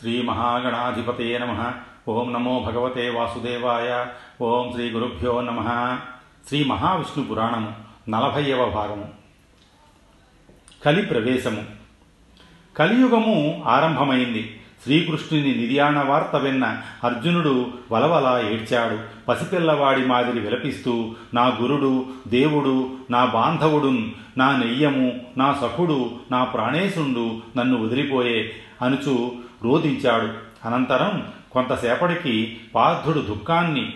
శ్రీ మహాగణాధిపతే నమ. ఓం నమో భగవతే వాసుదేవాయ. ఓం శ్రీ గురుభ్యో నమ. శ్రీ మహావిష్ణు పురాణము నలభైవ భాగము. కలి ప్రవేశము. కలియుగము ఆరంభమైంది. శ్రీకృష్ణుని నిర్యాణ వార్త విన్న అర్జునుడు వలవల ఏడ్చాడు. పసిపిల్లవాడి మాదిరి విలపిస్తూ నా గురుడు దేవుడు నా బాంధవుడు నా నెయ్యము నా సఖుడు నా ప్రాణేశుండు నన్ను వదిలిపోయే అనుచు రోధించాడు. అనంతరం కొంతసేపటికి పార్థుడు దుఃఖాన్ని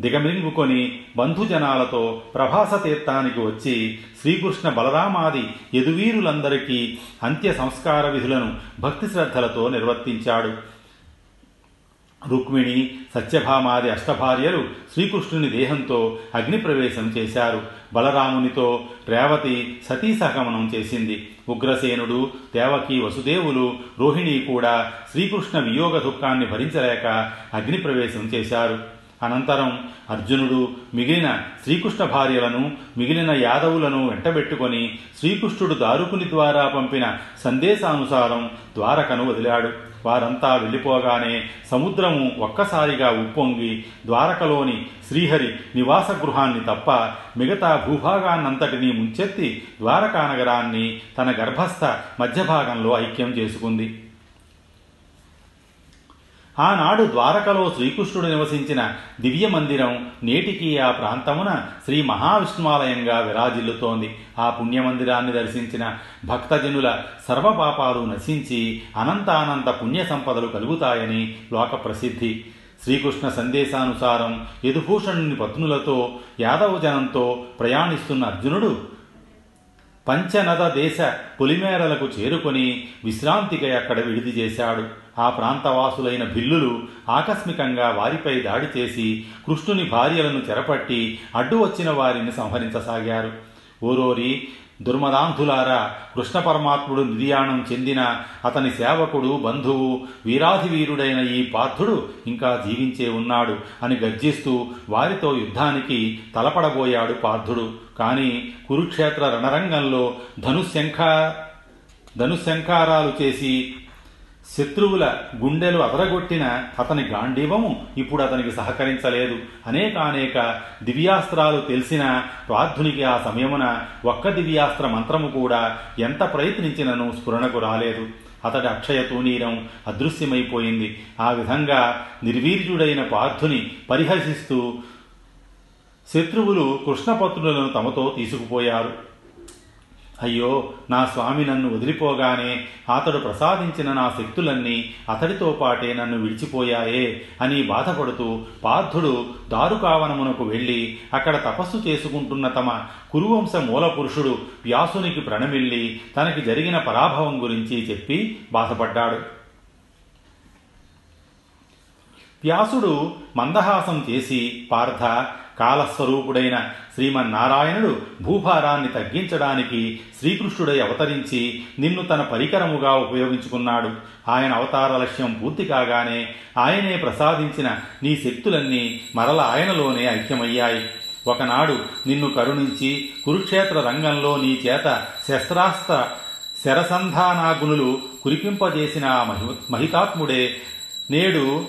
దిగమింగుకొని బంధుజనాలతో ప్రభాస తీర్థానికి వచ్చి శ్రీకృష్ణ బలరామాది యదువీరులందరికీ అంత్య సంస్కార విధులను భక్తి శ్రద్ధలతో నిర్వర్తించాడు. రుక్మిణి సత్యభామాది అష్టభార్యలు శ్రీకృష్ణుని దేహంతో అగ్నిప్రవేశం చేశారు. బలరామునితో రేవతి సతీ సహగమనం చేసింది. ఉగ్రసేనుడు దేవకి వసుదేవులు రోహిణి కూడా శ్రీకృష్ణ వియోగ దుఃఖాన్ని భరించలేక అగ్నిప్రవేశం చేశారు. అనంతరం అర్జునుడు మిగిలిన శ్రీకృష్ణ భార్యలను మిగిలిన యాదవులను వెంటబెట్టుకొని శ్రీకృష్ణుడు దారుకుని ద్వారా పంపిన సందేశానుసారం ద్వారకను వదిలాడు. వారంతా వెళ్ళిపోగానే సముద్రము ఒక్కసారిగా ఉప్పొంగి ద్వారకలోని శ్రీహరి నివాస గృహాన్ని తప్ప మిగతా భూభాగాన్నంతటినీ ముంచెత్తి ద్వారకా నగరాన్ని తన గర్భస్థ మధ్యభాగంలో ఐక్యం చేసుకుంది. ఆనాడు ద్వారకలో శ్రీకృష్ణుడు నివసించిన దివ్య మందిరం నేటికి ఆ ప్రాంతమున శ్రీ మహావిష్ణువాలయంగా విరాజిల్లుతోంది. ఆ పుణ్యమందిరాన్ని దర్శించిన భక్తజనుల సర్వపాపాలు నశించి అనంతానంత పుణ్య సంపదలు కలుగుతాయని లోక ప్రసిద్ధి శ్రీకృష్ణ సందేశానుసారం యదుభూషణుని పత్నులతో యాదవ జనంతో ప్రయాణిస్తున్న అర్జునుడు పంచనద దేశ పొలిమేరలకు చేరుకొని విశ్రాంతికై అక్కడ విడిది చేశాడు. ఆ ప్రాంతవాసులైన భిల్లులు ఆకస్మికంగా వారిపై దాడి చేసి కృష్ణుని భార్యలను చెరపట్టి అడ్డు వచ్చిన వారిని సంహరించసాగారు. ఓరోరి దుర్మదాంధులారా కృష్ణ పరమాత్ముడు నిర్యాణం చెందిన అతని సేవకుడు బంధువు వీరాధివీరుడైన ఈ పార్థుడు ఇంకా జీవించే ఉన్నాడు అని గర్జిస్తూ వారితో యుద్ధానికి తలపడబోయాడు పార్థుడు. కానీ కురుక్షేత్ర రణరంగంలో ధనుశంఖ ధనుశంఖారాలు చేసి శత్రువుల గుండెలు అదరగొట్టిన అతని గాంధీవము ఇప్పుడు అతనికి సహకరించలేదు. అనేకానేక దివ్యాస్త్రాలు తెలిసిన ప్రార్థునికి ఆ సమయమున ఒక్క దివ్యాస్త్ర మంత్రము కూడా ఎంత ప్రయత్నించినను స్ఫురణకు రాలేదు. అతడి అక్షయ తూనీరం అదృశ్యమైపోయింది. ఆ విధంగా నిర్వీర్యుడైన పార్థుని పరిహసిస్తూ శత్రువులు కృష్ణపత్రులను తమతో తీసుకుపోయారు. అయ్యో నా స్వామి నన్ను వదిలిపోగానే అతడు ప్రసాదించిన నా శక్తులన్నీ అతడితో పాటే నన్ను విడిచిపోయాయే అని బాధపడుతూ పార్థుడు దారుకావనమునకు వెళ్ళి అక్కడ తపస్సు చేసుకుంటున్న తమ కురువంశ మూలపురుషుడు వ్యాసునికి ప్రణమిల్లి తనకి జరిగిన పరాభవం గురించి చెప్పి బాధపడ్డాడు. వ్యాసుడు మందహాసం చేసి పార్థ కాలస్వరూపుడైన శ్రీమన్నారాయణుడు భూభారాన్ని తగ్గించడానికి శ్రీకృష్ణుడై అవతరించి నిన్ను తన పరికరముగా ఉపయోగించుకున్నాడు. ఆయన అవతార లక్ష్యం పూర్తి కాగానే ఆయనే ప్రసాదించిన నీ శక్తులన్నీ మరల ఆయనలోనే ఐక్యమయ్యాయి. ఒకనాడు నిన్ను కరుణించి కురుక్షేత్ర రంగంలో నీ చేత శస్త్రాస్త్ర శరసంధానాగునులు కురిపింపజేసిన మహి మహితాత్ముడే నేడు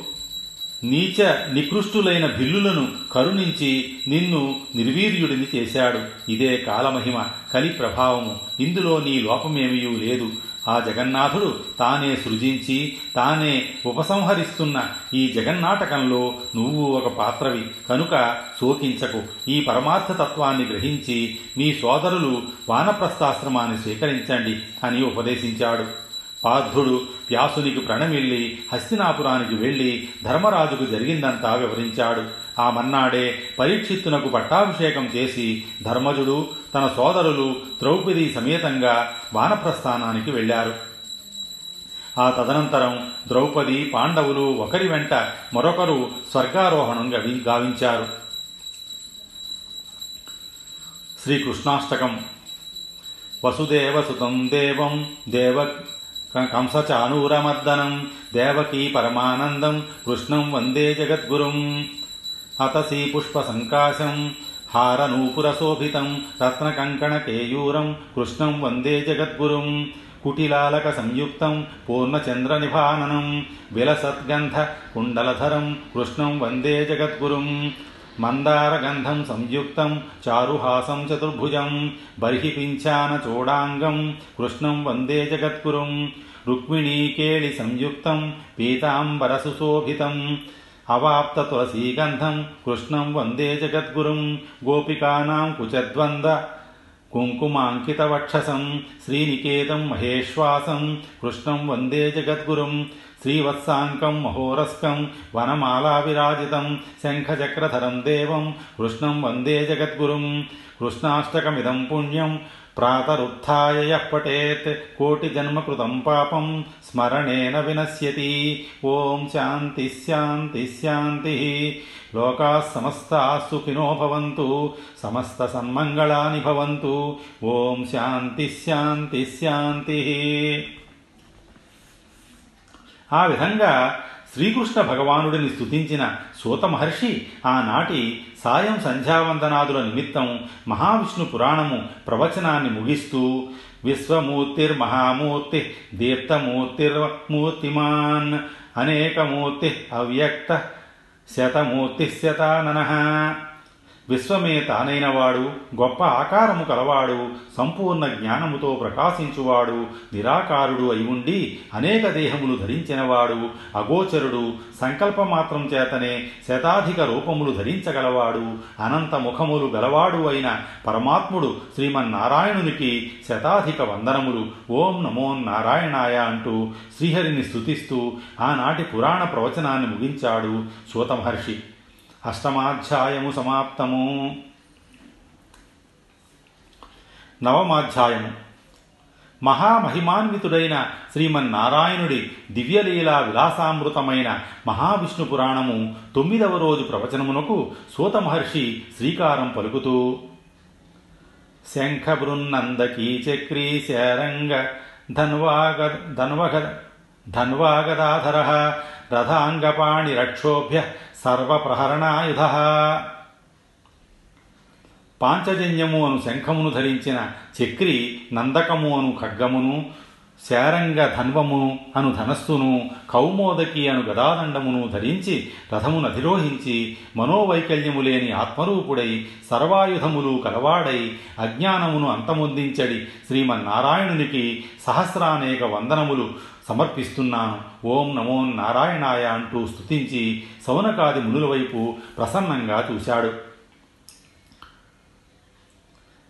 నీచ నికృష్టులైన భిల్లులను కరుణించి నిన్ను నిర్వీర్యుడిని చేశాడు. ఇదే కాలమహిమ కలి ప్రభావము. ఇందులో నీ లోపమేమీ లేదు. ఆ జగన్నాథుడు తానే సృజించి తానే ఉపసంహరిస్తున్న ఈ జగన్నాటకంలో నువ్వు ఒక పాత్రవి. కనుక శోకించకు. ఈ పరమార్థతత్వాన్ని గ్రహించి మీ సోదరులు వానప్రస్థాశ్రమాన్ని స్వీకరించండి అని ఉపదేశించాడు. పార్థుడు వ్యాసునికి ప్రణమిల్లి హస్తినాపురానికి వెళ్ళి ధర్మరాజుకు జరిగిందంతా వివరించాడు. ఆ మన్నాడే పరీక్షిత్తునకు పట్టాభిషేకం చేసి ధర్మజుడు తన సోదరులు ద్రౌపది సమేతంగా వానప్రస్థానానికి వెళ్ళారు. ఆ తదనంతరం ద్రౌపది పాండవులు ఒకరి వెంట మరొకరు స్వర్గారోహణం గవి గావించారు. శ్రీకృష్ణాష్టకం. వసుదేవసుతం దేవం దేవ కంసచానూరమర్దనం దేవకీ పరమానందం కృష్ణం వందే జగద్గురుం అతసీ పుష్పసంకాశం హారనూపురశోభితం రత్నకంకణకేయూరం కృష్ణం వందే జగద్గురుం కుటిలాలక సంయుక్తం పూర్ణచంద్రనిభాననం విలసద్గంధ కుండలధరం కృష్ణం వందే జగద్గురుం. మందారగంధం సంయుక్తం చారుహాసం చతుర్భుజం బర్హిపించాన చూడాంగం కృష్ణం వందే జగద్గురుం రుక్మిణీకేళి సంయుక్తం పీతాంబరసుశోభితం అవాప్త తులసీగంధం కృష్ణం వందే జగద్గురుం గోపికానాం కుచద్వంద కుంకుమాంకితవక్షసం శ్రీనికేతం మహేశ్వాసం కృష్ణం వందే జగద్గురుం శ్రీవత్సాంకం మహోరస్కం వనమాలా విరాజితం శంఖచక్రధరం దేవం కృష్ణం వందే జగద్గురుం కృష్ణాష్టకమిదం పుణ్యం ప్రాతరుత్థాయ యః పఠేత్ కోటిజన్మకృతం పాపం స్మరణేన వినశ్యతి ఓం శాంతి శాంతి శాంతి లోకా సమస్తా సుఖినో భవంతు సమస్త సన్మంగళాని భవంతు ఓం శాంతి శాంతి శాంతి ఆ విధంగా శ్రీకృష్ణ భగవానుడిని స్తుతించిన సూత మహర్షి ఆనాటి సాయం సంధ్యావందనాదుల నిమిత్తం మహావిష్ణు పురాణము ప్రవచనాన్ని ముగిస్తూ విశ్వమూర్తిర్మహామూర్తి దీప్తమూర్తిర్మూర్తిమాన్ అనేకమూర్తి అవ్యక్త శతమూర్తి శతానన విశ్వమే తానైనవాడు గొప్ప ఆకారము కలవాడు సంపూర్ణ జ్ఞానముతో ప్రకాశించువాడు నిరాకారుడు అయి ఉండి అనేక దేహములు ధరించినవాడు అగోచరుడు సంకల్పమాత్రం చేతనే శతాధిక రూపములు ధరించగలవాడు అనంత ముఖములు గలవాడు అయిన పరమాత్ముడు శ్రీమన్నారాయణునికి శతాధిక వందనములు ఓం నమో నారాయణాయ అంటూ శ్రీహరిని స్తుతిస్తూ ఆనాటి పురాణ ప్రవచనాన్ని ముగించాడు సూతమహర్షి. అష్టమాధ్యాయము సమాప్తము. నవమాధ్యాయము. మహామహిమాన్వితుడైన శ్రీమన్నారాయణుడి దివ్యలీలా విలాసామృతమైన మహావిష్ణు పురాణము తొమ్మిదవ రోజు ప్రవచనమునకు సూత మహర్షి శ్రీకారం పలుకుతూ శంఖబృన్నందకీ చక్రీ శరంగ ధన్వాగ ధన్వగ ధన్వాగదాధర రథాంగపాణి రక్షోభ్య సర్వప్రహరణాయుధ. పాంచజన్యము అను శంఖమును ధరించిన చక్రి నందకము అను ఖడ్గమును శారంగ ధన్వమును అను ధనస్సును కౌమోదకి అను గదాదండమును ధరించి రథమును అధిరోహించి మనోవైకల్యము లేని ఆత్మరూపుడై సర్వాయుధములు కలవాడై అజ్ఞానమును అంతమొందించడి శ్రీమన్నారాయణునికి సహస్రానేక వందనములు సమర్పిస్తున్నాను. ఓం నమో నారాయణాయ అంటూ స్తుతించి సౌనకాది మునుల వైపు ప్రసన్నంగా చూశాడు.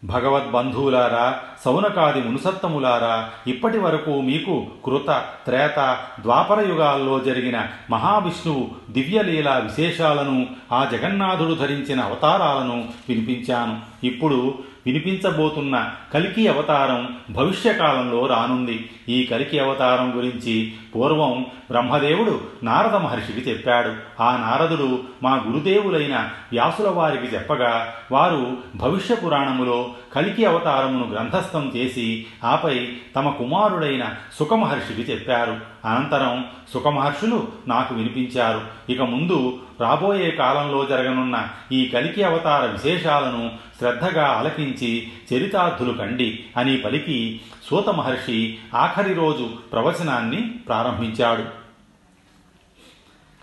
భగవద్బంధువులారా సౌనకాది మునుసత్తములారా ఇప్పటి వరకు మీకు కృత త్రేత ద్వాపర యుగాల్లో జరిగిన మహావిష్ణువు దివ్యలీలా విశేషాలను ఆ జగన్నాథుడు ధరించిన అవతారాలను వినిపించాను. ఇప్పుడు వినిపించబోతున్న కలికి అవతారం భవిష్యకాలంలో రానుంది. ఈ కలికి అవతారం గురించి పూర్వం బ్రహ్మదేవుడు నారద మహర్షికి చెప్పాడు. ఆ నారదుడు మా గురుదేవులైన వ్యాసుల వారికి చెప్పగా వారు భవిష్య పురాణములో కలికి అవతారమును గ్రంథస్థం చేసి ఆపై తమ కుమారుడైన సుఖమహర్షికి చెప్పారు. అనంతరం సుఖమహర్షులు నాకు వినిపించారు. ఇక ముందు రాబోయే కాలంలో జరగనున్న ఈ కలికి అవతార విశేషాలను శ్రద్ధగా ఆలకించి చరితార్థులు కండి అని పలికి సూత మహర్షి ఆఖరి రోజు ప్రవచనాన్ని ప్రారంభించాడు.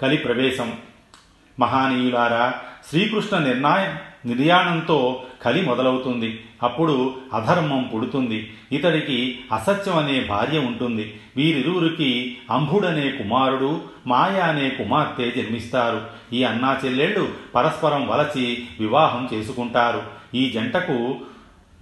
కలి ప్రవేశం మహానీయులారా శ్రీకృష్ణ నిర్ణయం నిర్యాణంతో కలి మొదలవుతుంది. అప్పుడు అధర్మం పుడుతుంది. ఇతడికి అసత్యం అనే భార్య ఉంటుంది. వీరిరువురికి అంబుడనే కుమారుడు మాయ అనే కుమార్తె జన్మిస్తారు. ఈ అన్నా చెల్లెళ్ళు పరస్పరం వలచి వివాహం చేసుకుంటారు. ఈ జంటకు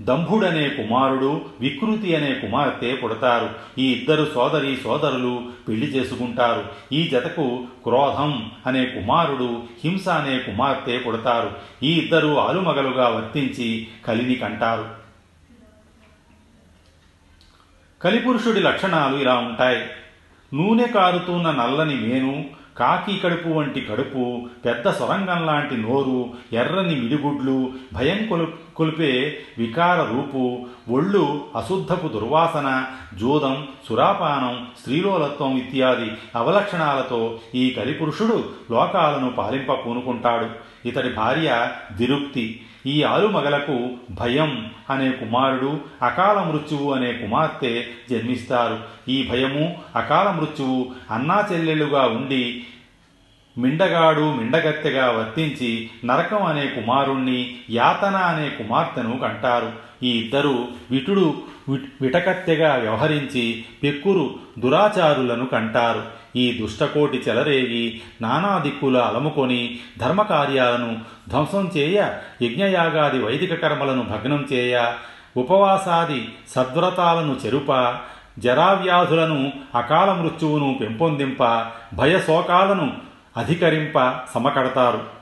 దంభుడనే కుమారుడు వికృతి అనే కుమార్తె పుడతారు. ఈ ఇద్దరు సోదరి సోదరులు పెళ్ళి చేసుకుంటారు. ఈ జతకు క్రోధం అనే కుమారుడు హింస అనే కుమార్తె పుడతారు. ఈ ఇద్దరు ఆలుమగలుగా వర్తించి కలిని కంటారు. కలిపురుషుడి లక్షణాలు ఇలా ఉంటాయి. నూనె కారుతున్న నల్లని మేను కాకి కడుపు వంటి కడుపు పెద్ద సొరంగం లాంటి నోరు ఎర్రని మిడిగుడ్లు భయం కొలు కొలిపే వికార రూపు ఒళ్ళు అశుద్ధపు దుర్వాసన జూదం సురాపానం స్త్రీలోలత్వం ఇత్యాది అవలక్షణాలతో ఈ కలిపురుషుడు లోకాలను పాలింప పూనుకుంటాడు. ఇతడి భార్య దిరుక్తి. ఈ ఆలుమగలకు భయం అనే కుమారుడు అకాల మృత్యువు అనే కుమార్తె జన్మిస్తారు. ఈ భయము అకాల మృత్యువు అన్నా చెల్లెలుగా ఉండి మిండగాడు మిండగత్తెగా వర్తించి నరకం అనే కుమారుణ్ణి యాతన అనే కుమార్తెను కంటారు. ఈ ఇద్దరు విటుడు విటకత్తెగా వ్యవహరించి పెక్కురు దురాచారులను కంటారు. ఈ దుష్టకోటి చెలరేగి నానా దిక్కుల అలముకొని ధర్మకార్యాలను ధ్వంసం చేయ యజ్ఞయాగాది వైదిక కర్మలను భగ్నం చేయ ఉపవాసాది సద్వ్రతాలను చెరుప జరావ్యాధులను అకాల మృత్యువును పెంపొందింప భయశోకాలను అధికరింప సమకడతారు.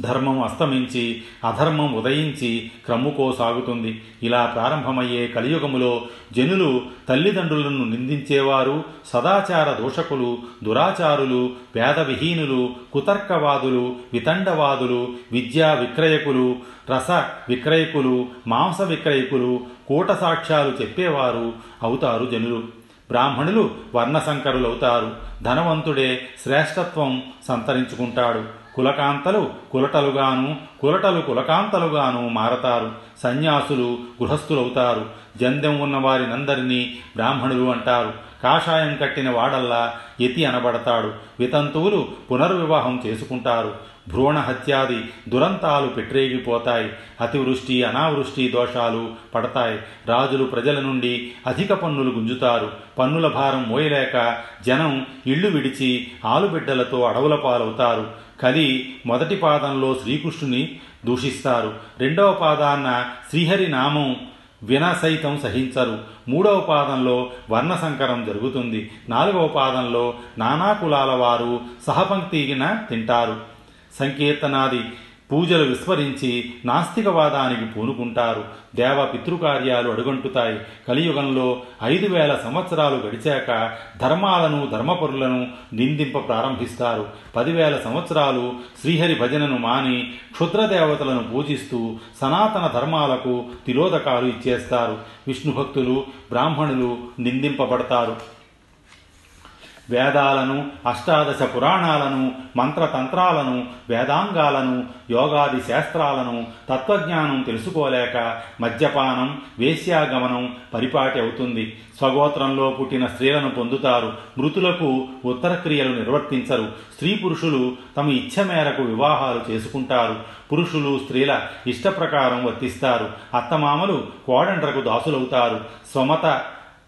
ధర్మం అస్తమించి అధర్మం ఉదయించి క్రమ్ముకోసాగుతుంది. ఇలా ప్రారంభమయ్యే కలియుగములో జనులు తల్లిదండ్రులను నిందించేవారు సదాచార దోషకులు దురాచారులు వేదవిహీనులు కుతర్కవాదులు వితండవాదులు విద్యా విక్రయకులు రస విక్రయకులు మాంస విక్రయకులు కూట సాక్ష్యాలు చెప్పేవారు అవుతారు జనులు. బ్రాహ్మణులు వర్ణశంకరులవుతారు. ధనవంతుడే శ్రేష్టత్వం సంతరించుకుంటాడు. కులకాంతలు కులటలుగాను కులటలు కులకాంతలుగాను మారతారు. సన్యాసులు గృహస్థులవుతారు. జందెం ఉన్న వారినందరినీ బ్రాహ్మణులు అంటారు. కాషాయం కట్టిన వాడల్లా యతి అనబడతాడు. వితంతువులు పునర్వివాహం చేసుకుంటారు. భ్రూణ హత్యాది దురంతాలు పెట్టరేగిపోతాయి. అతివృష్టి అనావృష్టి దోషాలు పడతాయి. రాజులు ప్రజల నుండి అధిక పన్నులు గుంజుతారు. పన్నుల భారం మోయలేక జనం ఇళ్ళు విడిచి ఆలుబిడ్డలతో అడవుల పాలవుతారు. కలి మొదటి పాదంలో శ్రీకృష్ణుని దూషిస్తారు. రెండవ పాదాన్న శ్రీహరి నామం విన సైతం సహించరు. మూడవ పాదంలో వర్ణ సంకరం జరుగుతుంది. నాలుగవ పాదంలో నానా కులాల వారు సహపంక్తిగిన తింటారు. సంకీర్తనాది పూజలు విస్మరించి నాస్తికవాదానికి పూనుకుంటారు. దేవ పితృకార్యాలు అడుగంటుతాయి. కలియుగంలో ఐదు వేల సంవత్సరాలు గడిచాక ధర్మాలను ధర్మపరులను నిందింప ప్రారంభిస్తారు. పదివేల సంవత్సరాలు శ్రీహరి భజనను మాని క్షుద్రదేవతలను పూజిస్తూ సనాతన ధర్మాలకు తిలోదకాలు ఇచ్చేస్తారు. విష్ణుభక్తులు బ్రాహ్మణులు నిందింపబడతారు. వేదాలను అష్టాదశ పురాణాలను మంత్రతంత్రాలను వేదాంగాలను యోగాది శాస్త్రాలను తత్వజ్ఞానం తెలుసుకోలేక మద్యపానం వేశ్యాగమనం పరిపాటి అవుతుంది. స్వగోత్రంలో పుట్టిన స్త్రీలను పొందుతారు. మృతులకు ఉత్తర క్రియలు నిర్వర్తించరు. స్త్రీ పురుషులు తమ ఇచ్ఛ మేరకు వివాహాలు చేసుకుంటారు. పురుషులు స్త్రీల ఇష్ట ప్రకారం వర్తిస్తారు. అత్తమామలు కోడండ్రకు దాసులవుతారు. స్వమత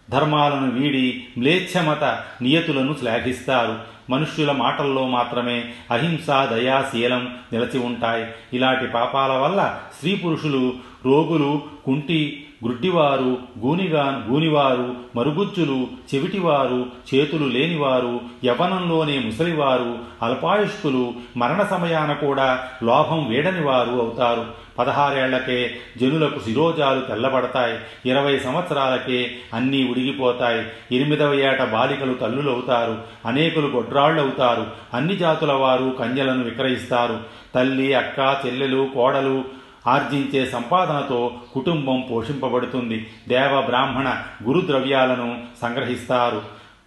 ధర్మాలను వీడి మ్లేచ్ఛమత నియతులను శ్లాఘిస్తారు. మనుష్యుల మాటల్లో మాత్రమే అహింస దయాశీలం నిలచి ఉంటాయి. ఇలాంటి పాపాల వల్ల స్త్రీ పురుషులు రోగులు కుంటి గుడ్డివారు గూనిగా గూనివారు మరుగుజ్జులు చెవిటివారు చేతులు లేనివారు యవనంలోనే ముసలివారు అల్పాయుష్కులు మరణ సమయాన కూడా లోభం వేడనివారు అవుతారు. పదహారేళ్ళకే జనులకు శిరోజాలు తెల్లబడతాయి. ఇరవై సంవత్సరాలకే అన్నీ ఉడిగిపోతాయి. ఎనిమిదవ ఏట బాలికలు తల్లులవుతారు. అనేకులు గొడ్రాళ్ళవుతారు. అన్ని జాతుల వారు కన్యలను విక్రయిస్తారు. తల్లి అక్క చెల్లెలు కోడలు ఆర్జించే సంపాదనతో కుటుంబం పోషింపబడుతుంది. దేవ బ్రాహ్మణ గురు ద్రవ్యాలను సంగ్రహిస్తారు.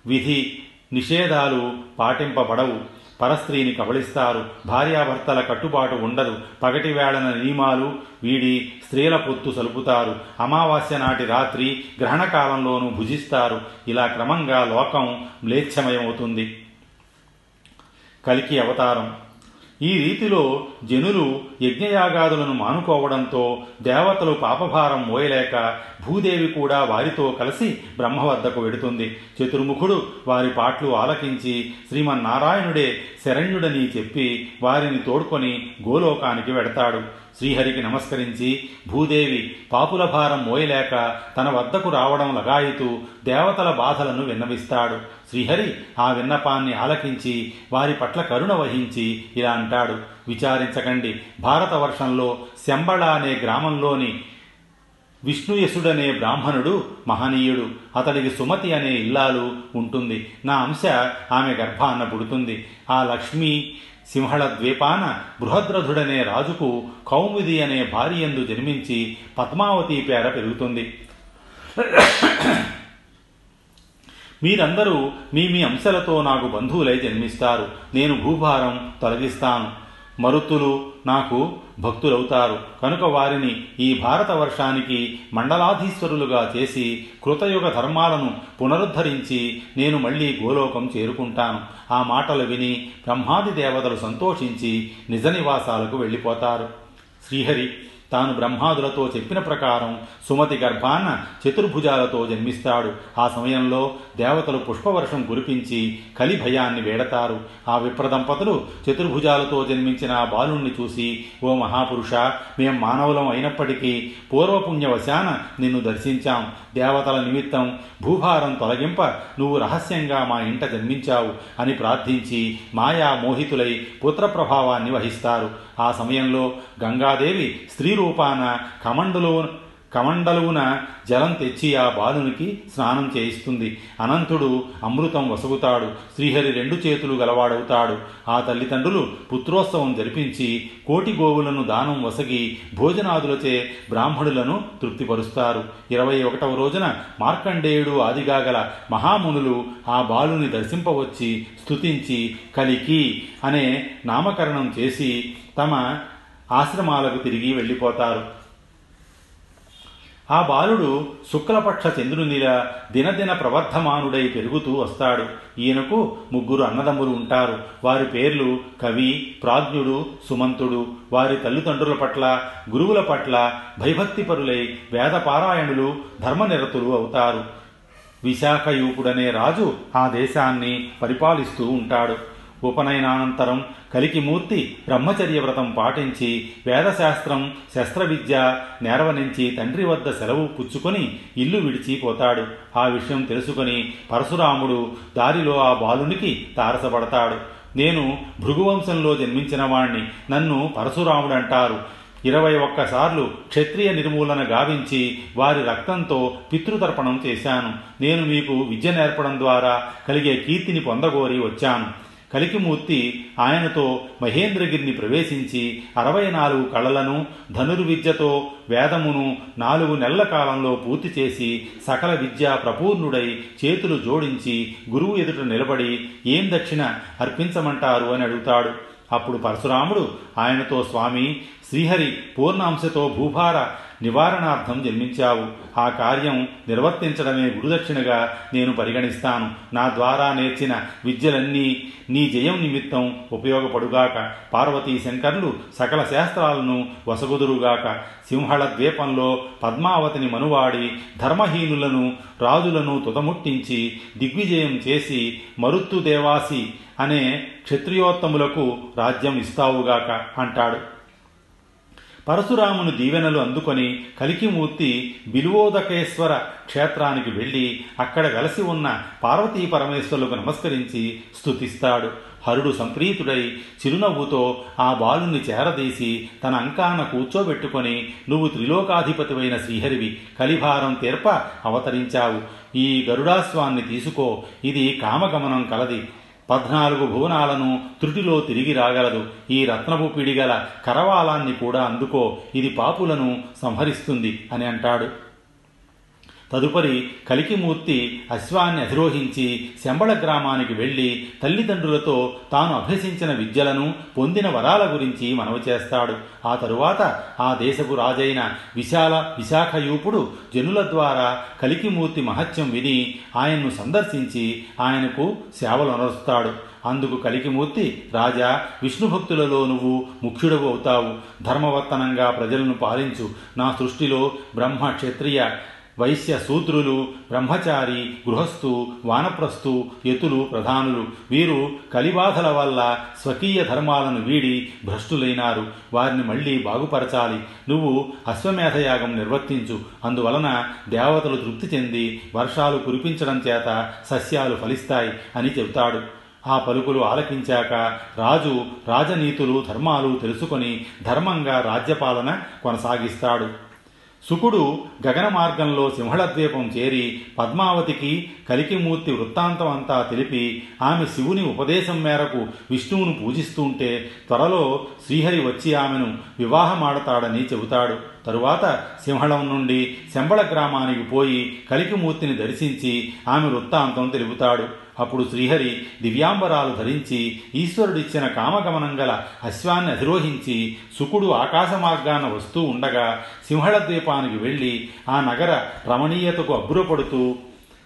విధి నిషేధాలు పాటింపబడవు. పరస్త్రీని కబళిస్తారు. భార్యాభర్తల కట్టుబాటు ఉండదు. పగటి వేళన నియమాలు వీడి స్త్రీల పొత్తు సలుపుతారు. అమావాస్య నాటి రాత్రి గ్రహణకాలంలోనూ భుజిస్తారు. ఇలా క్రమంగా లోకం మ్లేచ్ఛమయమవుతుంది. కలికి అవతారం. ఈ రీతిలో జనులు యజ్ఞయాగాదులను మానుకోవడంతో దేవతలు పాపభారం మోయలేక భూదేవి కూడా వారితో కలిసి బ్రహ్మ వద్దకు వెడుతుంది. చతుర్ముఖుడు వారి పాట్లు ఆలకించి శ్రీమన్నారాయణుడే శరణ్యుడని చెప్పి వారిని తోడ్కొని గోలోకానికి వెడతాడు. శ్రీహరికి నమస్కరించి భూదేవి పాపుల భారం మోయలేక తన వద్దకు రావడం లగాయితూ దేవతల బాధలను విన్నవిస్తాడు. శ్రీహరి ఆ విన్నపాన్ని ఆలకించి వారి పట్ల కరుణ వహించి ఇలా అంటాడు. విచారించకండి భారతవర్షంలో శంబళ అనే గ్రామంలోని విష్ణుయసుడనే బ్రాహ్మణుడు మహనీయుడు. అతడికి సుమతి అనే ఇల్లాలు ఉంటుంది. నా అంశ ఆమె గర్భాన్న పుడుతుంది. ఆ లక్ష్మి సింహళ ద్వీపాన బృహద్రథుడనే రాజుకు కౌముది అనే భార్యందు జన్మించి పద్మావతి పేర పెరుగుతుంది. మీరందరూ మీ మీ అంశలతో నాకు బంధువులై జన్మిస్తారు. నేను భూభారం తొలగిస్తాను. మరుత్తులు నాకు భక్తులవుతారు. కనుక వారిని ఈ భారత వర్షానికి మండలాధీశ్వరులుగా చేసి కృతయుగ ధర్మాలను పునరుద్ధరించి నేను మళ్ళీ గోలోకం చేరుకుంటాను. ఆ మాటలు విని బ్రహ్మాది దేవతలు సంతోషించి నిజ నివాసాలకు వెళ్ళిపోతారు. శ్రీహరి తాను బ్రహ్మాదులతో చెప్పిన ప్రకారం సుమతి గర్భాన చతుర్భుజాలతో జన్మిస్తాడు. ఆ సమయంలో దేవతలు పుష్పవర్షం కురిపించి కలి భయాన్ని వేడతారు. ఆ విప్రదంపతులు చతుర్భుజాలతో జన్మించిన ఆ బాలుణ్ణి చూసి ఓ మహాపురుష మేం మానవులం అయినప్పటికీ పూర్వపుణ్యవశాన నిన్ను దర్శించాం. దేవతల నిమిత్తం భూభారం తొలగింప నువ్వు రహస్యంగా మా ఇంట జన్మించావు అని ప్రార్థించి మాయా మోహితులై పుత్రప్రభావాన్ని వహిస్తారు. ఆ సమయంలో గంగాదేవి స్త్రీ రూపాన కమండలో కమండలువున జలం తెచ్చి ఆ బాలునికి స్నానం చేయిస్తుంది. అనంతుడు అమృతం వసగుతాడు. శ్రీహరి రెండు చేతులు గలవాడవుతాడు. ఆ తల్లిదండ్రులు పుత్రోత్సవం జరిపించి కోటి గోవులను దానం వసగి భోజనాదులచే బ్రాహ్మణులను తృప్తిపరుస్తారు. ఇరవై ఒకటవ రోజున మార్కండేయుడు ఆదిగా గల మహామునులు ఆ బాలుని దర్శింపవచ్చి స్తుతించి కలికి అనే నామకరణం చేసి తమ ఆశ్రమాలకు తిరిగి వెళ్ళిపోతారు. ఆ బాలుడు శుక్లపక్ష చంద్రునిలా దినదిన ప్రవర్ధమానుడై పెరుగుతూ వస్తాడు. ఈయనకు ముగ్గురు అన్నదమ్ములు ఉంటారు. వారి పేర్లు కవి ప్రాజ్ఞుడు సుమంతుడు. వారి తల్లిదండ్రుల పట్ల గురువుల పట్ల భయభక్తిపరులై వేదపారాయణులు ధర్మనిరతులు అవుతారు. విశాఖయూపుడనే రాజు ఆ దేశాన్ని పరిపాలిస్తూ ఉంటాడు. ఉపనయనానంతరం కలికిమూర్తి బ్రహ్మచర్య వ్రతం పాటించి వేదశాస్త్రం శస్త్రవిద్య నేర్వనించి తండ్రి వద్ద సెలవు పుచ్చుకొని ఇల్లు విడిచిపోతాడు ఆ విషయం తెలుసుకొని పరశురాముడు దారిలో ఆ బాలునికి తారసపడతాడు. నేను భృగువంశంలో జన్మించిన వాణ్ణి నన్ను పరశురాముడంటారు. ఇరవై ఒక్కసార్లు క్షత్రియ నిర్మూలన గావించి వారి రక్తంతో పితృతర్పణం చేశాను. నేను మీకు విద్య నేర్పడం ద్వారా కలిగే కీర్తిని పొందగోరి వచ్చాను. కలికిమూర్తి ఆయనతో మహేంద్రగిరిని ప్రవేశించి అరవై నాలుగు కళలను ధనుర్విద్యతో వేదమును నాలుగు నెలల కాలంలో పూర్తి చేసి సకల విద్యా ప్రపూర్ణుడై చేతులు జోడించి గురువు ఎదుట నిలబడి ఏం దక్షిణ? అర్పించమంటారు? అని అడుగుతాడు. అప్పుడు పరశురాముడు ఆయనతో స్వామి శ్రీహరి పూర్ణాంశతో భూభార నివారణార్థం జన్మించావు. ఆ కార్యం నిర్వర్తించడమే గురుదక్షిణగా నేను పరిగణిస్తాను. నా ద్వారా నేర్చిన విద్యలన్నీ నీ జయం నిమిత్తం ఉపయోగపడుగాక. పార్వతీ శంకర్లు సకల శాస్త్రాలను వసగుదురుగాక. సింహళ ద్వీపంలో పద్మావతిని మనువాడి ధర్మహీనులను రాజులను తుదముట్టించి దిగ్విజయం చేసి మరుత్తు దేవాసి అనే క్షత్రియోత్తములకు రాజ్యం ఇస్తావుగాక అంటాడు. పరశురాముని దీవెనలు అందుకొని కలికిమూర్తి బిలువోదకేశ్వర క్షేత్రానికి వెళ్ళి అక్కడ వెలసి ఉన్న పార్వతీ పరమేశ్వరులకు నమస్కరించి స్తుతిస్తాడు. హరుడు సంప్రీతుడై చిరునవ్వుతో ఆ బాలుని చేరదీసి తన అంకాన కూర్చోబెట్టుకొని నువ్వు త్రిలోకాధిపతివైన శ్రీహరివి కలిభారం తీర్ప అవతరించావు. ఈ గరుడాస్వాన్ని తీసుకో. ఇది కామగమనం కలది. పద్నాలుగు భువనాలను త్రుటిలో తిరిగి రాగలదు. ఈ రత్నపు పిడిగల కరవాలాన్ని కూడా అందుకో ఇది పాపులను సంహరిస్తుంది అని అంటాడు. తదుపరి కలికిమూర్తి అశ్వాన్ని అధిరోహించి శంబళ గ్రామానికి వెళ్ళి తల్లిదండ్రులతో తాను అభ్యసించిన విద్యలను పొందిన వరాల గురించి మనవి చేస్తాడు. ఆ తరువాత ఆ దేశపు రాజైన విశాల విశాఖయూపుడు జనుల ద్వారా కలికిమూర్తి మహత్యం విని ఆయన్ను సందర్శించి ఆయనకు సేవలు అనరుస్తాడు. అందుకు కలికిమూర్తి రాజా విష్ణుభక్తులలో నువ్వు ముఖ్యుడవు అవుతావు. ధర్మవర్తనంగా ప్రజలను పాలించు. నా సృష్టిలో బ్రహ్మ క్షత్రియ వైశ్య శూద్రులు బ్రహ్మచారి గృహస్థు వానప్రస్థు యతులు ప్రధానులు. వీరు కలిబాధల వల్ల స్వకీయ ధర్మాలను వీడి భ్రష్టులైనారు. వారిని మళ్ళీ బాగుపరచాలి. నువ్వు అశ్వమేధయాగం నిర్వర్తించు. అందువలన దేవతలు తృప్తి చెంది వర్షాలు కురిపించడం చేత సస్యాలు ఫలిస్తాయి అని చెబుతాడు. ఆ పలుకులు ఆలకించాక రాజు రాజనీతులు ధర్మాలు తెలుసుకొని ధర్మంగా రాజ్యపాలన కొనసాగిస్తాడు. సుకుడు గగన మార్గంలో సింహళద్వీపం చేరి పద్మావతికి కలికిమూర్తి వృత్తాంతం అంతా తెలిపి ఆమె శివుని ఉపదేశం మేరకు విష్ణువును పూజిస్తుంటే త్వరలో శ్రీహరి వచ్చి ఆమెను వివాహమాడతాడని చెబుతాడు. తరువాత సింహళం నుండి శంబళ గ్రామానికి పోయి కలికిమూర్తిని దర్శించి ఆమె వృత్తాంతం తెలుపుతాడు. అప్పుడు శ్రీహరి దివ్యాంబరాలు ధరించి ఈశ్వరుడిచ్చిన కామగమనం గల అశ్వాన్ని అధిరోహించి సుకుడు ఆకాశ మార్గాన వస్తూ ఉండగా సింహళ ద్వీపానికి వెళ్ళి ఆ నగర రమణీయతకు అబ్బురపడుతూ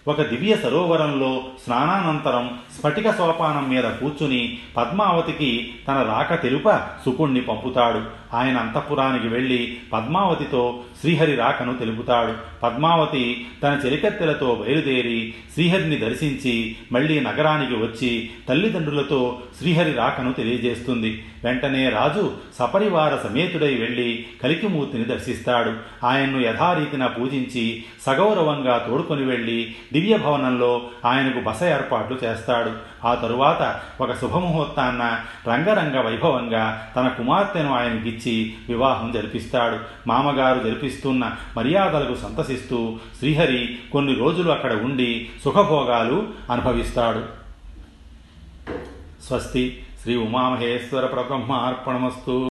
ఒక దివ్య సరోవరంలో స్నానానంతరం స్ఫటిక సోపానం మీద కూర్చుని పద్మావతికి తన రాక తెలుప సుకుణ్ణి పంపుతాడు. ఆయన అంతఃపురానికి వెళ్ళి పద్మావతితో శ్రీహరి రాకను తెలుపుతాడు. పద్మావతి తన చెలికత్తెలతో బయలుదేరి శ్రీహరిని దర్శించి మళ్ళీ నగరానికి వచ్చి తల్లిదండ్రులతో శ్రీహరి రాకను తెలియజేస్తుంది. వెంటనే రాజు సపరివార సమేతుడై వెళ్ళి కలికిమూర్తిని దర్శిస్తాడు. ఆయన్ను యథారీతిన పూజించి సగౌరవంగా తోడుకొని వెళ్ళి దివ్య భవనంలో ఆయనకు బస ఏర్పాట్లు చేస్తాడు. ఆ తరువాత ఒక శుభముహూర్తాన్న రంగరంగ వైభవంగా తన కుమార్తెను ఆయనకిచ్చి వివాహం జరిపిస్తాడు. మామగారు జరిపిస్తున్న మర్యాదలకు సంతసిస్తూ శ్రీహరి కొన్ని రోజులు అక్కడ ఉండి సుఖభోగాలు అనుభవిస్తాడు. స్వస్తి శ్రీ ఉమామహేశ్వర ప్రబ్రహ్మార్పణమస్తు.